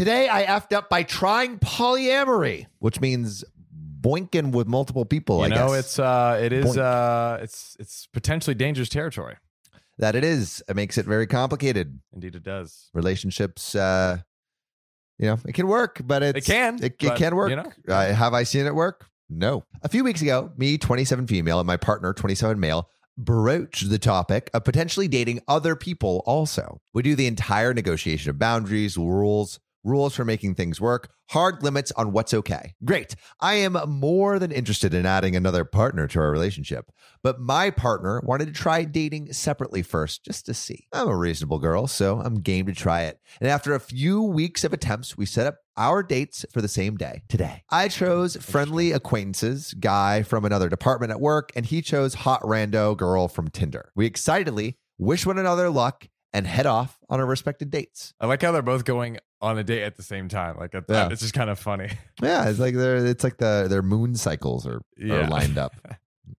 Today I effed up by trying polyamory, which means boinking with multiple people. You I know, guess it's uh, it is Boink. uh, it's it's potentially dangerous territory. that it is. It makes it very complicated. Indeed, it does. Relationships, uh, you know, it can work, but it's, can, It, it but, can work. you know. Uh, have I seen it work? No. A few weeks ago, me, 27 female, and my partner, 27 male, broached the topic of potentially dating other people also. We do the entire negotiation of boundaries, rules, rules for making things work, hard limits on what's okay. Great. I am more than interested in adding another partner to our relationship, but my partner wanted to try dating separately first just to see. I'm a reasonable girl, so I'm game to try it. And after a few weeks of attempts, we set up our dates for the same day today. I chose friendly acquaintances, guy from another department at work, and he chose hot rando girl from Tinder. We excitedly wish one another luck and head off on our respective dates. I like how they're both going on a date at the same time. Like it- Yeah. it's just kind of funny. Yeah, it's like they're it's like the their moon cycles are, Yeah. are lined up.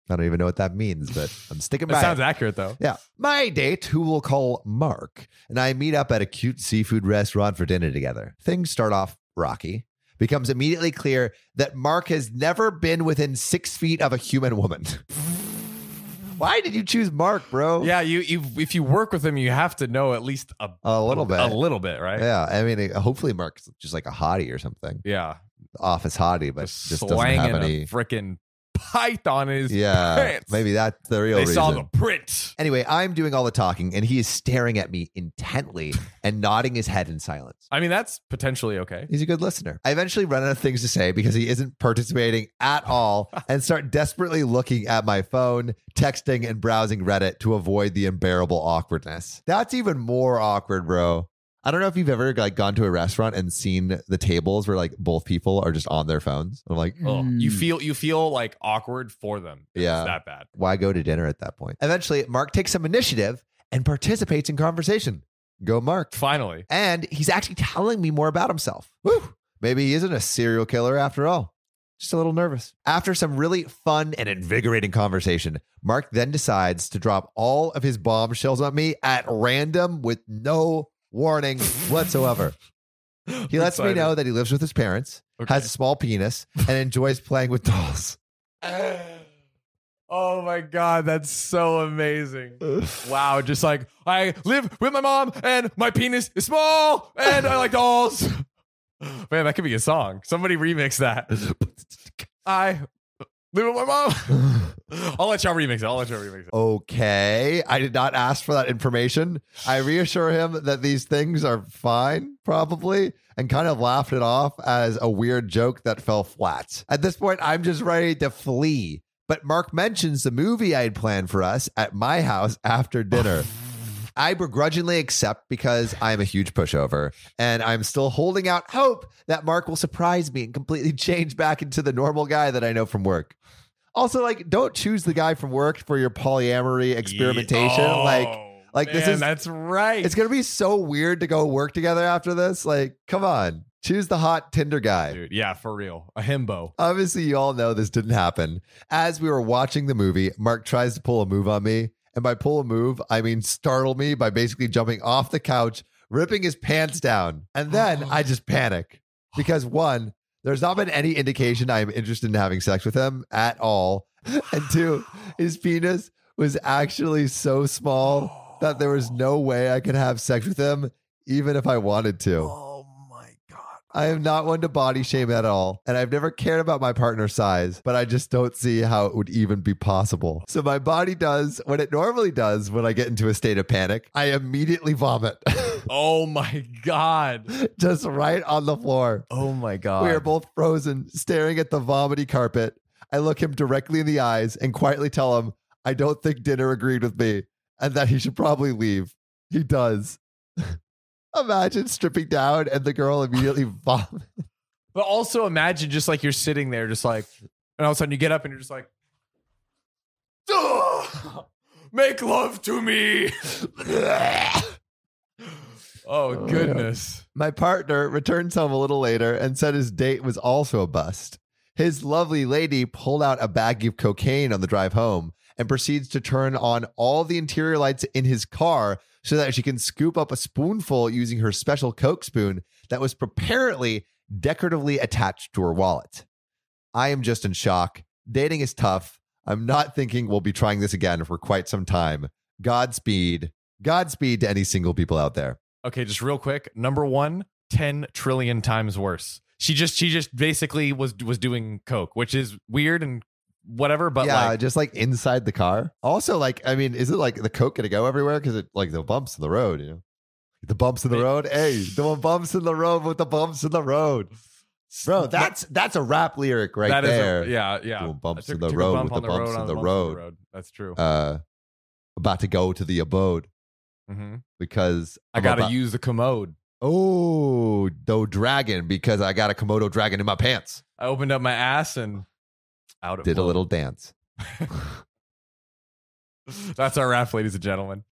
I don't even know what that means, but I'm sticking by That it. sounds accurate though. Yeah. My date, who we'll call Mark, and I meet up at a cute seafood restaurant for dinner together. Things start off rocky. Becomes immediately clear that Mark has never been within six feet of a human woman. Why did you choose Mark, bro? Yeah, you you if you work with him, you have to know at least a A little bit. a little bit, right? Yeah. I mean, hopefully Mark's just like a hottie or something. Yeah, Office hottie, but just, just, doesn't have any. a freaking python in his Yeah. pants. Maybe that's the real they reason. saw the print. Anyway, I'm doing all the talking, and he is staring at me intently and nodding his head in silence. I mean, that's potentially okay. He's a good listener. I eventually run out of things to say because he isn't participating at all and start desperately looking at my phone, texting, and browsing Reddit to avoid the unbearable awkwardness. That's even more awkward, bro. I don't know if you've ever like gone to a restaurant and seen the tables where like both people are just on their phones. I'm like, Oh, you "Mm." feel you feel like awkward for them. It's Yeah. that bad. why go to dinner at that point? Eventually, Mark takes some initiative and participates in conversation. Go, Mark. Finally, And he's actually telling me more about himself. Woo! Maybe he isn't a serial killer after all. Just a little nervous. After some really fun and invigorating conversation, Mark then decides to drop all of his bombshells on me at random with no warning whatsoever. He lets me know that he lives with his parents, Okay. has a small penis, and enjoys playing with dolls. Oh my god, that's so amazing. Wow, just like I live with my mom and my penis is small and I like dolls. Man, that could be a song. Somebody remix that. I live with my mom. I'll let y'all remix it. I'll let y'all remix it. Okay. I did not ask for that information. I reassure him that these things are fine, probably, and kind of laughed it off as a weird joke that fell flat. At this point, I'm just ready to flee. But Mark mentions the movie I had planned for us at my house after dinner. I begrudgingly accept because I'm a huge pushover and I'm still holding out hope that Mark will surprise me and completely change back into the normal guy that I know from work. Also, like, don't choose the guy from work for your polyamory experimentation. Oh, like, like, this is- that's right. it's gonna be so weird to go work together after this. Like, come on, choose the hot Tinder guy. dude. Yeah, for real. A himbo. Obviously, you all know this didn't happen. As we were watching the movie, Mark tries to pull a move on me. And by pull a move, I mean startle me by basically jumping off the couch, ripping his pants down. And then I just panic because one, there's not been any indication I am interested in having sex with him at all. And two, his penis was actually so small that there was no way I could have sex with him, even if I wanted to. Oh. I am not one to body shame at all, and I've never cared about my partner's size, but I just don't see how it would even be possible. So my body does what it normally does when I get into a state of panic. I immediately vomit, Oh my god. just right on the floor. Oh my god. We are both frozen, staring at the vomity carpet. I look him directly in the eyes and quietly tell him I don't think dinner agreed with me and that he should probably leave. He does. Imagine stripping down and the girl immediately vomit. But also imagine just like you're sitting there, just like, and all of a sudden you get up and you're just like, "Ugh, make love to me. oh, oh goodness. My partner returns home a little later and said his date was also a bust. His lovely lady pulled out a bag of cocaine on the drive home and proceeds to turn on all the interior lights in his car so that she can scoop up a spoonful using her special Coke spoon that was apparently decoratively attached to her wallet. I am just in shock. Dating is tough. I'm not thinking we'll be trying this again for quite some time. Godspeed. Godspeed to any single people out there. Okay, just real quick. Number one, 10 trillion times worse. She just she just basically was was doing coke, which is weird and whatever. But yeah, like, just like inside the car. Also, like, I mean, is it like the coke gonna go everywhere? Because it like the bumps in the road, you know, the bumps in the road. Hey, the bumps in the road with the bumps in the road, bro. That's that's a rap lyric right that is a- there. yeah, yeah. Doing bumps I in the road bump with on the bumps on in the bumps road. That's true. Uh, about to go to the abode hmm because I I'm gotta about- use the commode. Oh, the dragon because I got a Komodo dragon in my pants. I opened up my ass and out Did a little dance. That's our rap, ladies and gentlemen.